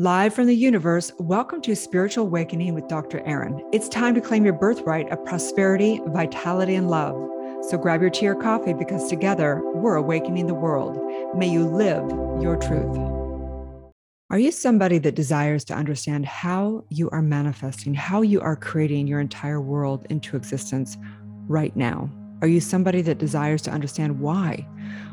Live from the universe, welcome to Spiritual Awakening with Dr. Aaron. It's time to claim your birthright of prosperity, vitality, and love. So grab your tea or coffee because together we're awakening the world. May you live your truth. Are you somebody that desires to understand how you are manifesting, how you are creating your entire world into existence right now? Are you somebody that desires to understand why?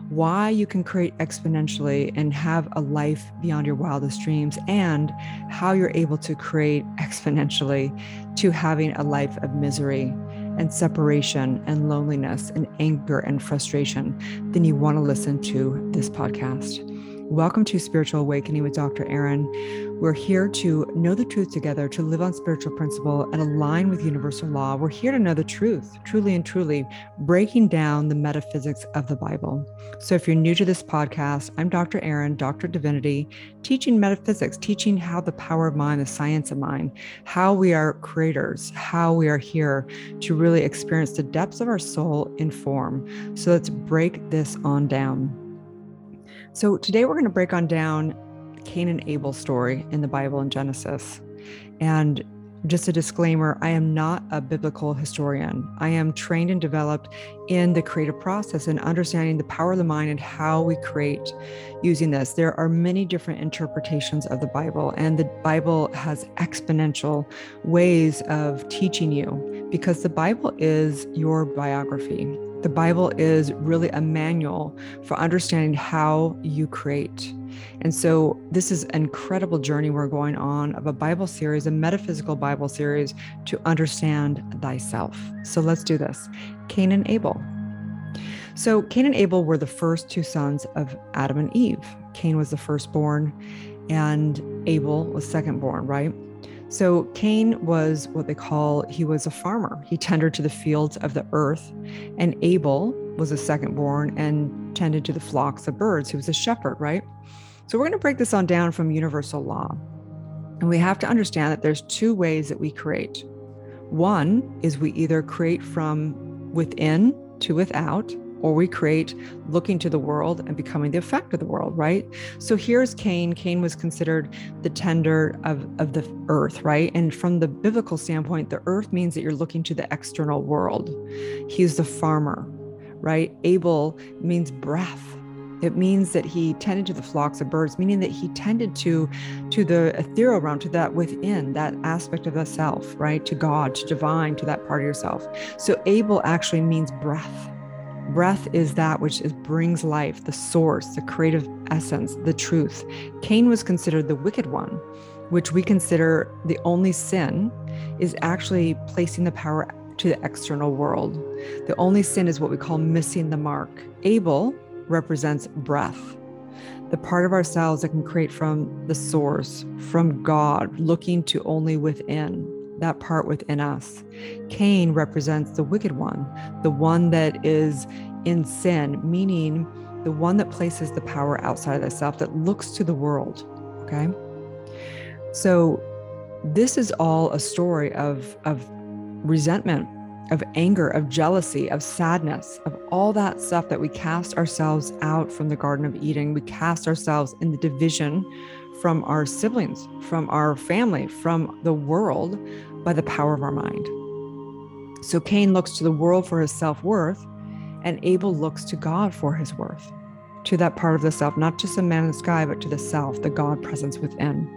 Why you can create exponentially and have a life beyond your wildest dreams, and how you're able to create exponentially to having a life of misery and separation and loneliness and anger and frustration, then you want to listen to this podcast. Welcome to Spiritual Awakening with Dr. Aaron. We're here to know the truth together, to live on spiritual principle and align with universal law. We're here to know the truth, truly and truly, breaking down the metaphysics of the Bible. So, if you're new to this podcast, I'm Dr. Aaron, Dr. Divinity, teaching metaphysics, teaching how the power of mind, the science of mind, how we are creators, how we are here to really experience the depths of our soul in form. So, let's break this on down. So today we're going to break on down Cain and Abel story in the Bible in Genesis. And just a disclaimer I am not a biblical historian. I am trained and developed in the creative process and understanding the power of the mind and how we create using this. There are many different interpretations of the Bible, and the Bible has exponential ways of teaching you because the Bible is your biography. The Bible is really a manual for understanding how you create. And so, this is an incredible journey we're going on of a Bible series, a metaphysical Bible series to understand thyself. So, let's do this Cain and Abel. So, Cain and Abel were the first two sons of Adam and Eve. Cain was the firstborn, and Abel was secondborn, right? So Cain was what they call he was a farmer. He tended to the fields of the earth, and Abel was a second born and tended to the flocks of birds. He was a shepherd, right? So we're going to break this on down from universal law. And we have to understand that there's two ways that we create. One is we either create from within to without, or we create looking to the world and becoming the effect of the world, right? So here's Cain. Cain was considered the tender of, of the earth, right? And from the biblical standpoint, the earth means that you're looking to the external world. He's the farmer, right? Abel means breath. It means that he tended to the flocks of birds, meaning that he tended to to the ethereal realm, to that within, that aspect of the self, right? To God, to divine, to that part of yourself. So Abel actually means breath Breath is that which is, brings life, the source, the creative essence, the truth. Cain was considered the wicked one, which we consider the only sin is actually placing the power to the external world. The only sin is what we call missing the mark. Abel represents breath, the part of ourselves that can create from the source, from God, looking to only within that part within us. Cain represents the wicked one, the one that is in sin, meaning the one that places the power outside of self, that looks to the world. Okay. So this is all a story of, of resentment, of anger, of jealousy, of sadness, of all that stuff that we cast ourselves out from the Garden of Eden. We cast ourselves in the division from our siblings, from our family, from the world by the power of our mind. So Cain looks to the world for his self worth, and Abel looks to God for his worth, to that part of the self, not just a man in the sky, but to the self, the God presence within.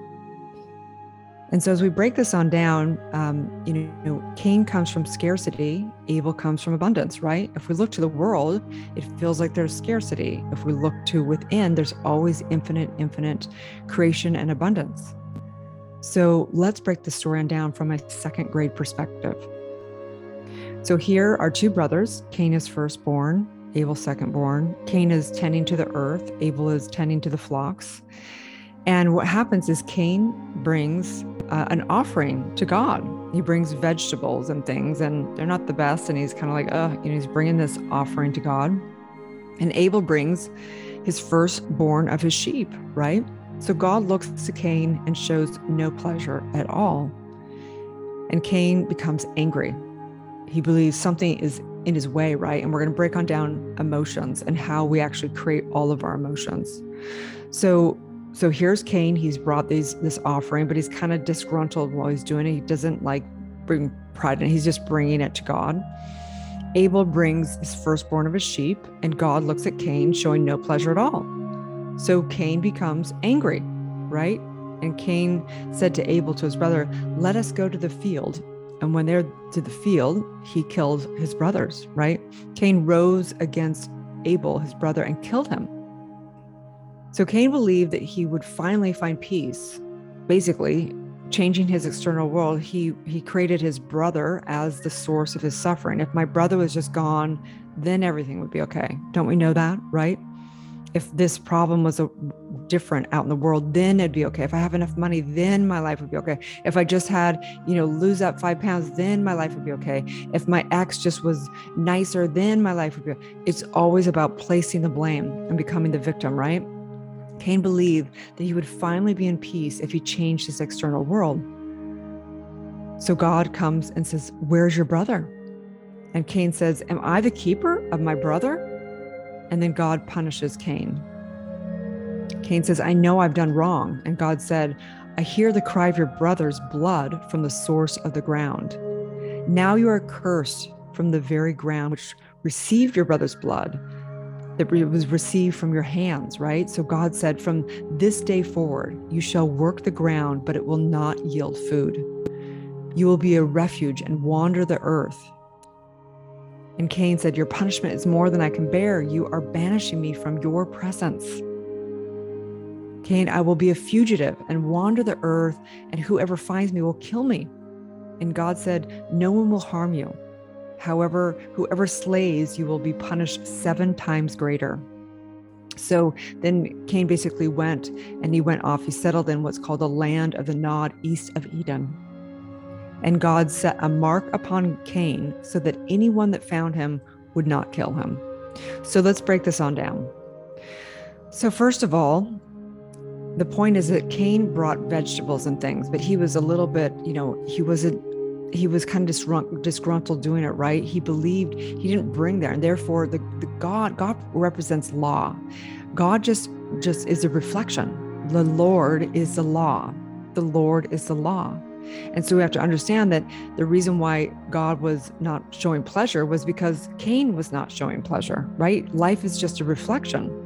And so as we break this on down, um, you know, Cain comes from scarcity, Abel comes from abundance, right? If we look to the world, it feels like there's scarcity. If we look to within, there's always infinite, infinite creation and abundance. So let's break the story on down from a second grade perspective. So here are two brothers. Cain is firstborn, Abel secondborn. Cain is tending to the earth, Abel is tending to the flocks. And what happens is Cain brings uh, an offering to God. He brings vegetables and things, and they're not the best. And he's kind of like, oh, you know, he's bringing this offering to God. And Abel brings his firstborn of his sheep, right? So God looks to Cain and shows no pleasure at all. And Cain becomes angry. He believes something is in his way, right? And we're going to break on down emotions and how we actually create all of our emotions. So so here's Cain. He's brought these this offering, but he's kind of disgruntled while he's doing it. He doesn't like bring pride in. He's just bringing it to God. Abel brings his firstborn of his sheep, and God looks at Cain, showing no pleasure at all. So Cain becomes angry, right? And Cain said to Abel, to his brother, Let us go to the field. And when they're to the field, he killed his brothers, right? Cain rose against Abel, his brother, and killed him. So Cain believed that he would finally find peace. Basically, changing his external world, he he created his brother as the source of his suffering. If my brother was just gone, then everything would be okay. Don't we know that, right? If this problem was a different out in the world, then it'd be okay. If I have enough money, then my life would be okay. If I just had, you know, lose that five pounds, then my life would be okay. If my ex just was nicer, then my life would be. Okay. It's always about placing the blame and becoming the victim, right? Cain believed that he would finally be in peace if he changed his external world. So God comes and says, Where's your brother? And Cain says, Am I the keeper of my brother? And then God punishes Cain. Cain says, I know I've done wrong. And God said, I hear the cry of your brother's blood from the source of the ground. Now you are cursed from the very ground which received your brother's blood that was received from your hands, right? So God said, From this day forward, you shall work the ground, but it will not yield food. You will be a refuge and wander the earth. And Cain said, Your punishment is more than I can bear. You are banishing me from your presence. Cain, I will be a fugitive and wander the earth, and whoever finds me will kill me. And God said, No one will harm you. However, whoever slays you will be punished seven times greater. So then Cain basically went and he went off. He settled in what's called the land of the Nod east of Eden. And God set a mark upon Cain so that anyone that found him would not kill him. So let's break this on down. So, first of all, the point is that Cain brought vegetables and things, but he was a little bit, you know, he wasn't he was kind of disgruntled doing it right. He believed he didn't bring there and therefore the, the god god represents law. God just just is a reflection. The lord is the law. The lord is the law. And so we have to understand that the reason why god was not showing pleasure was because cain was not showing pleasure right? Life is just a reflection.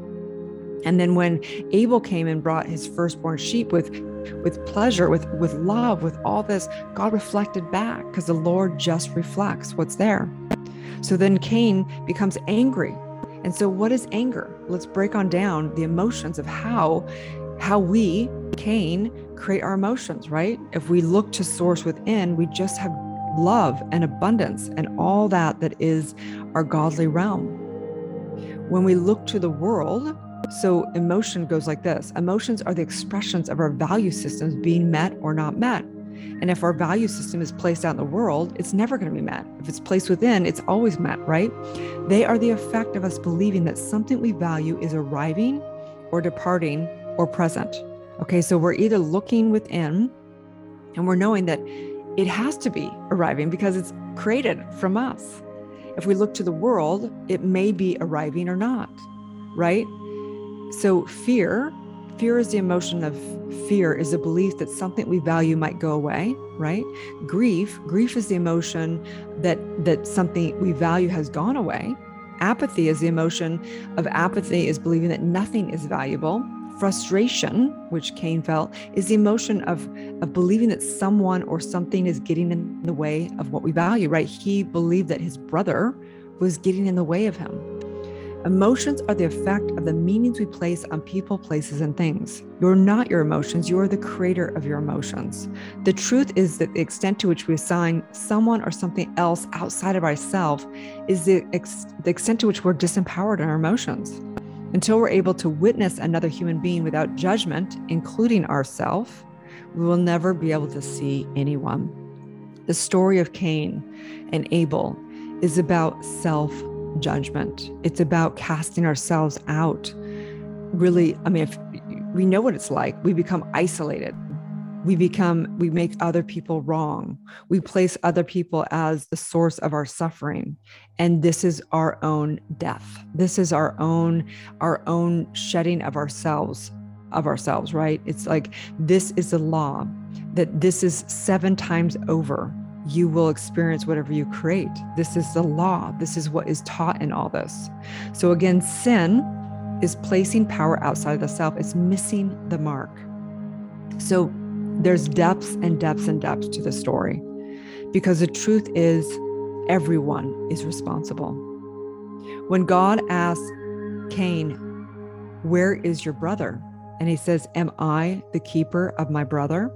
And then when abel came and brought his firstborn sheep with with pleasure, with, with love, with all this, God reflected back because the Lord just reflects what's there. So then Cain becomes angry. And so what is anger? Let's break on down the emotions of how how we, Cain, create our emotions, right? If we look to source within, we just have love and abundance and all that that is our godly realm. When we look to the world, so, emotion goes like this emotions are the expressions of our value systems being met or not met. And if our value system is placed out in the world, it's never going to be met. If it's placed within, it's always met, right? They are the effect of us believing that something we value is arriving or departing or present. Okay, so we're either looking within and we're knowing that it has to be arriving because it's created from us. If we look to the world, it may be arriving or not, right? So, fear, fear is the emotion of fear, is a belief that something we value might go away, right? Grief, grief is the emotion that that something we value has gone away. Apathy is the emotion of apathy is believing that nothing is valuable. Frustration, which Cain felt, is the emotion of, of believing that someone or something is getting in the way of what we value, right? He believed that his brother was getting in the way of him. Emotions are the effect of the meanings we place on people, places, and things. You're not your emotions, you are the creator of your emotions. The truth is that the extent to which we assign someone or something else outside of ourselves is the, ex- the extent to which we're disempowered in our emotions. Until we're able to witness another human being without judgment, including ourselves, we will never be able to see anyone. The story of Cain and Abel is about self judgment. It's about casting ourselves out. Really, I mean, if we know what it's like, we become isolated. We become, we make other people wrong. We place other people as the source of our suffering. And this is our own death. This is our own, our own shedding of ourselves of ourselves, right? It's like this is the law that this is seven times over. You will experience whatever you create. This is the law. This is what is taught in all this. So, again, sin is placing power outside of the self, it's missing the mark. So, there's depths and depths and depths to the story because the truth is, everyone is responsible. When God asks Cain, Where is your brother? And he says, Am I the keeper of my brother?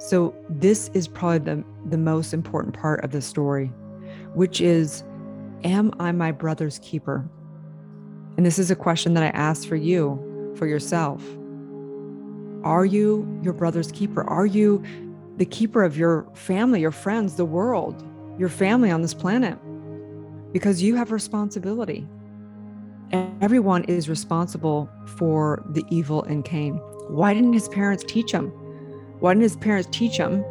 So, this is probably the, the most important part of the story, which is, Am I my brother's keeper? And this is a question that I ask for you, for yourself. Are you your brother's keeper? Are you the keeper of your family, your friends, the world, your family on this planet? Because you have responsibility. Everyone is responsible for the evil in Cain. Why didn't his parents teach him? Why didn't his parents teach him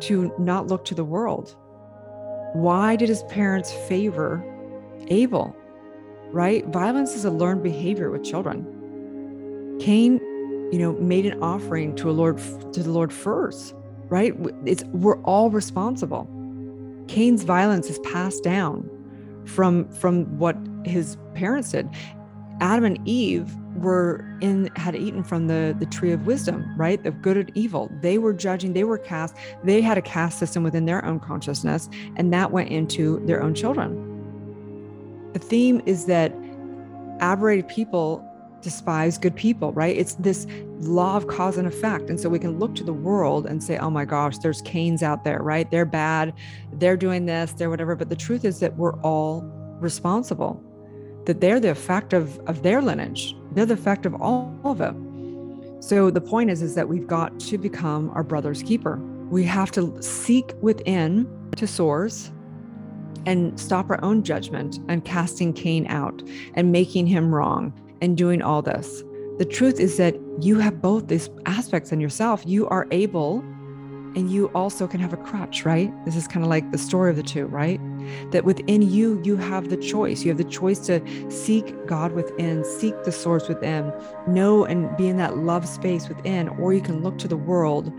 to not look to the world? Why did his parents favor Abel? Right? Violence is a learned behavior with children. Cain, you know, made an offering to a Lord to the Lord first, right? It's we're all responsible. Cain's violence is passed down from from what his parents did. Adam and Eve were in had eaten from the the tree of wisdom right? Of good and evil. They were judging they were cast they had a caste system within their own consciousness and that went into their own children. The theme is that aberrated people despise good people right? It's this law of cause and effect. And so we can look to the world and say oh my gosh there's cains out there right? They're bad. They're doing this they're whatever. But the truth is that we're all responsible that they're the effect of, of their lineage. They're the effect of all of it. So the point is, is that we've got to become our brother's keeper. We have to seek within to source and stop our own judgment and casting Cain out and making him wrong and doing all this. The truth is that you have both these aspects in yourself. You are able and you also can have a crutch, right? This is kind of like the story of the two, right? That within you, you have the choice. You have the choice to seek God within, seek the source within, know and be in that love space within, or you can look to the world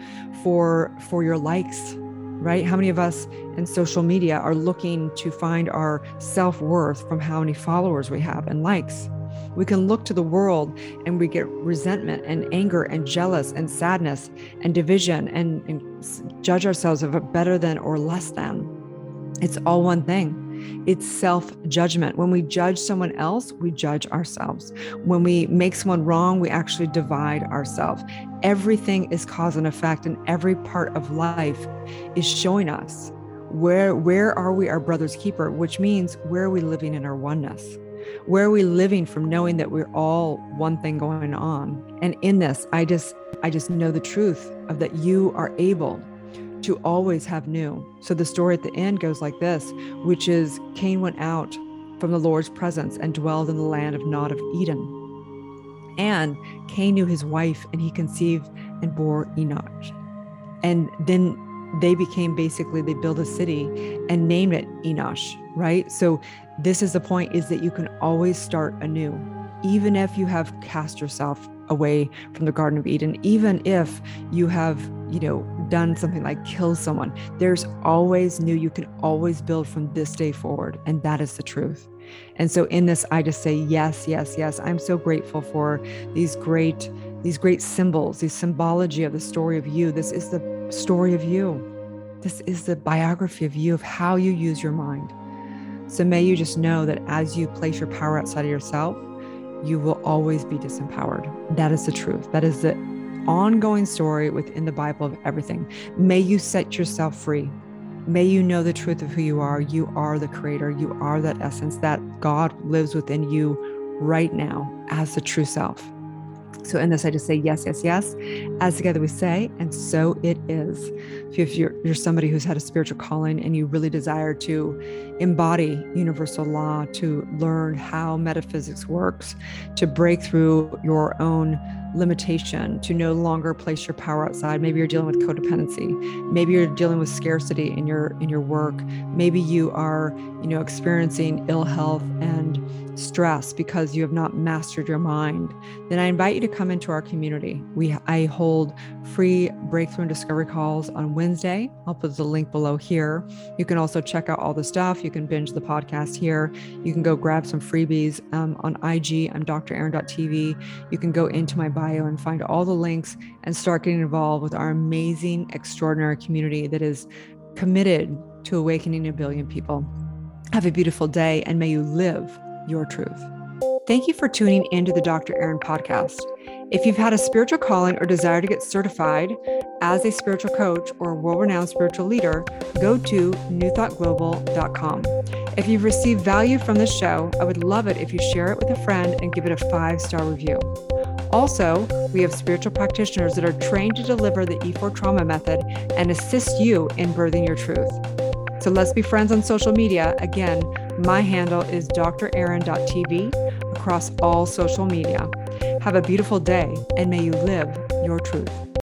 for for your likes, right? How many of us in social media are looking to find our self-worth from how many followers we have and likes? We can look to the world and we get resentment and anger and jealous and sadness and division and, and judge ourselves of a better than or less than. It's all one thing. It's self judgment. When we judge someone else, we judge ourselves. When we make someone wrong, we actually divide ourselves. Everything is cause and effect, and every part of life is showing us where where are we our brother's keeper, which means where are we living in our oneness. Where are we living from knowing that we're all one thing going on? And in this, I just I just know the truth of that you are able to always have new. So the story at the end goes like this, which is Cain went out from the Lord's presence and dwelled in the land of Nod of Eden. And Cain knew his wife, and he conceived and bore Enosh. And then they became basically they built a city and named it Enosh, right? So this is the point is that you can always start anew even if you have cast yourself away from the garden of eden even if you have you know done something like kill someone there's always new you can always build from this day forward and that is the truth and so in this i just say yes yes yes i'm so grateful for these great these great symbols these symbology of the story of you this is the story of you this is the biography of you of how you use your mind so may you just know that as you place your power outside of yourself, you will always be disempowered. That is the truth. That is the ongoing story within the Bible of everything. May you set yourself free. May you know the truth of who you are. You are the creator. You are that essence that God lives within you right now as the true self. So in this, I just say yes, yes, yes. As together we say, and so it is. If you're, you're somebody who's had a spiritual calling and you really desire to embody universal law, to learn how metaphysics works, to break through your own limitation, to no longer place your power outside. Maybe you're dealing with codependency. Maybe you're dealing with scarcity in your in your work. Maybe you are, you know, experiencing ill health and stress because you have not mastered your mind, then I invite you to come into our community. We I hold free breakthrough and discovery calls on Wednesday. I'll put the link below here. You can also check out all the stuff. You can binge the podcast here. You can go grab some freebies um, on IG. I'm draaron.tv. You can go into my bio and find all the links and start getting involved with our amazing, extraordinary community that is committed to awakening a billion people. Have a beautiful day and may you live your truth. Thank you for tuning into the Dr. Aaron podcast. If you've had a spiritual calling or desire to get certified as a spiritual coach or a world renowned spiritual leader, go to newthoughtglobal.com. If you've received value from this show, I would love it if you share it with a friend and give it a five star review. Also, we have spiritual practitioners that are trained to deliver the E4 trauma method and assist you in birthing your truth. So let's be friends on social media. Again, my handle is draaron.tv across all social media. Have a beautiful day and may you live your truth.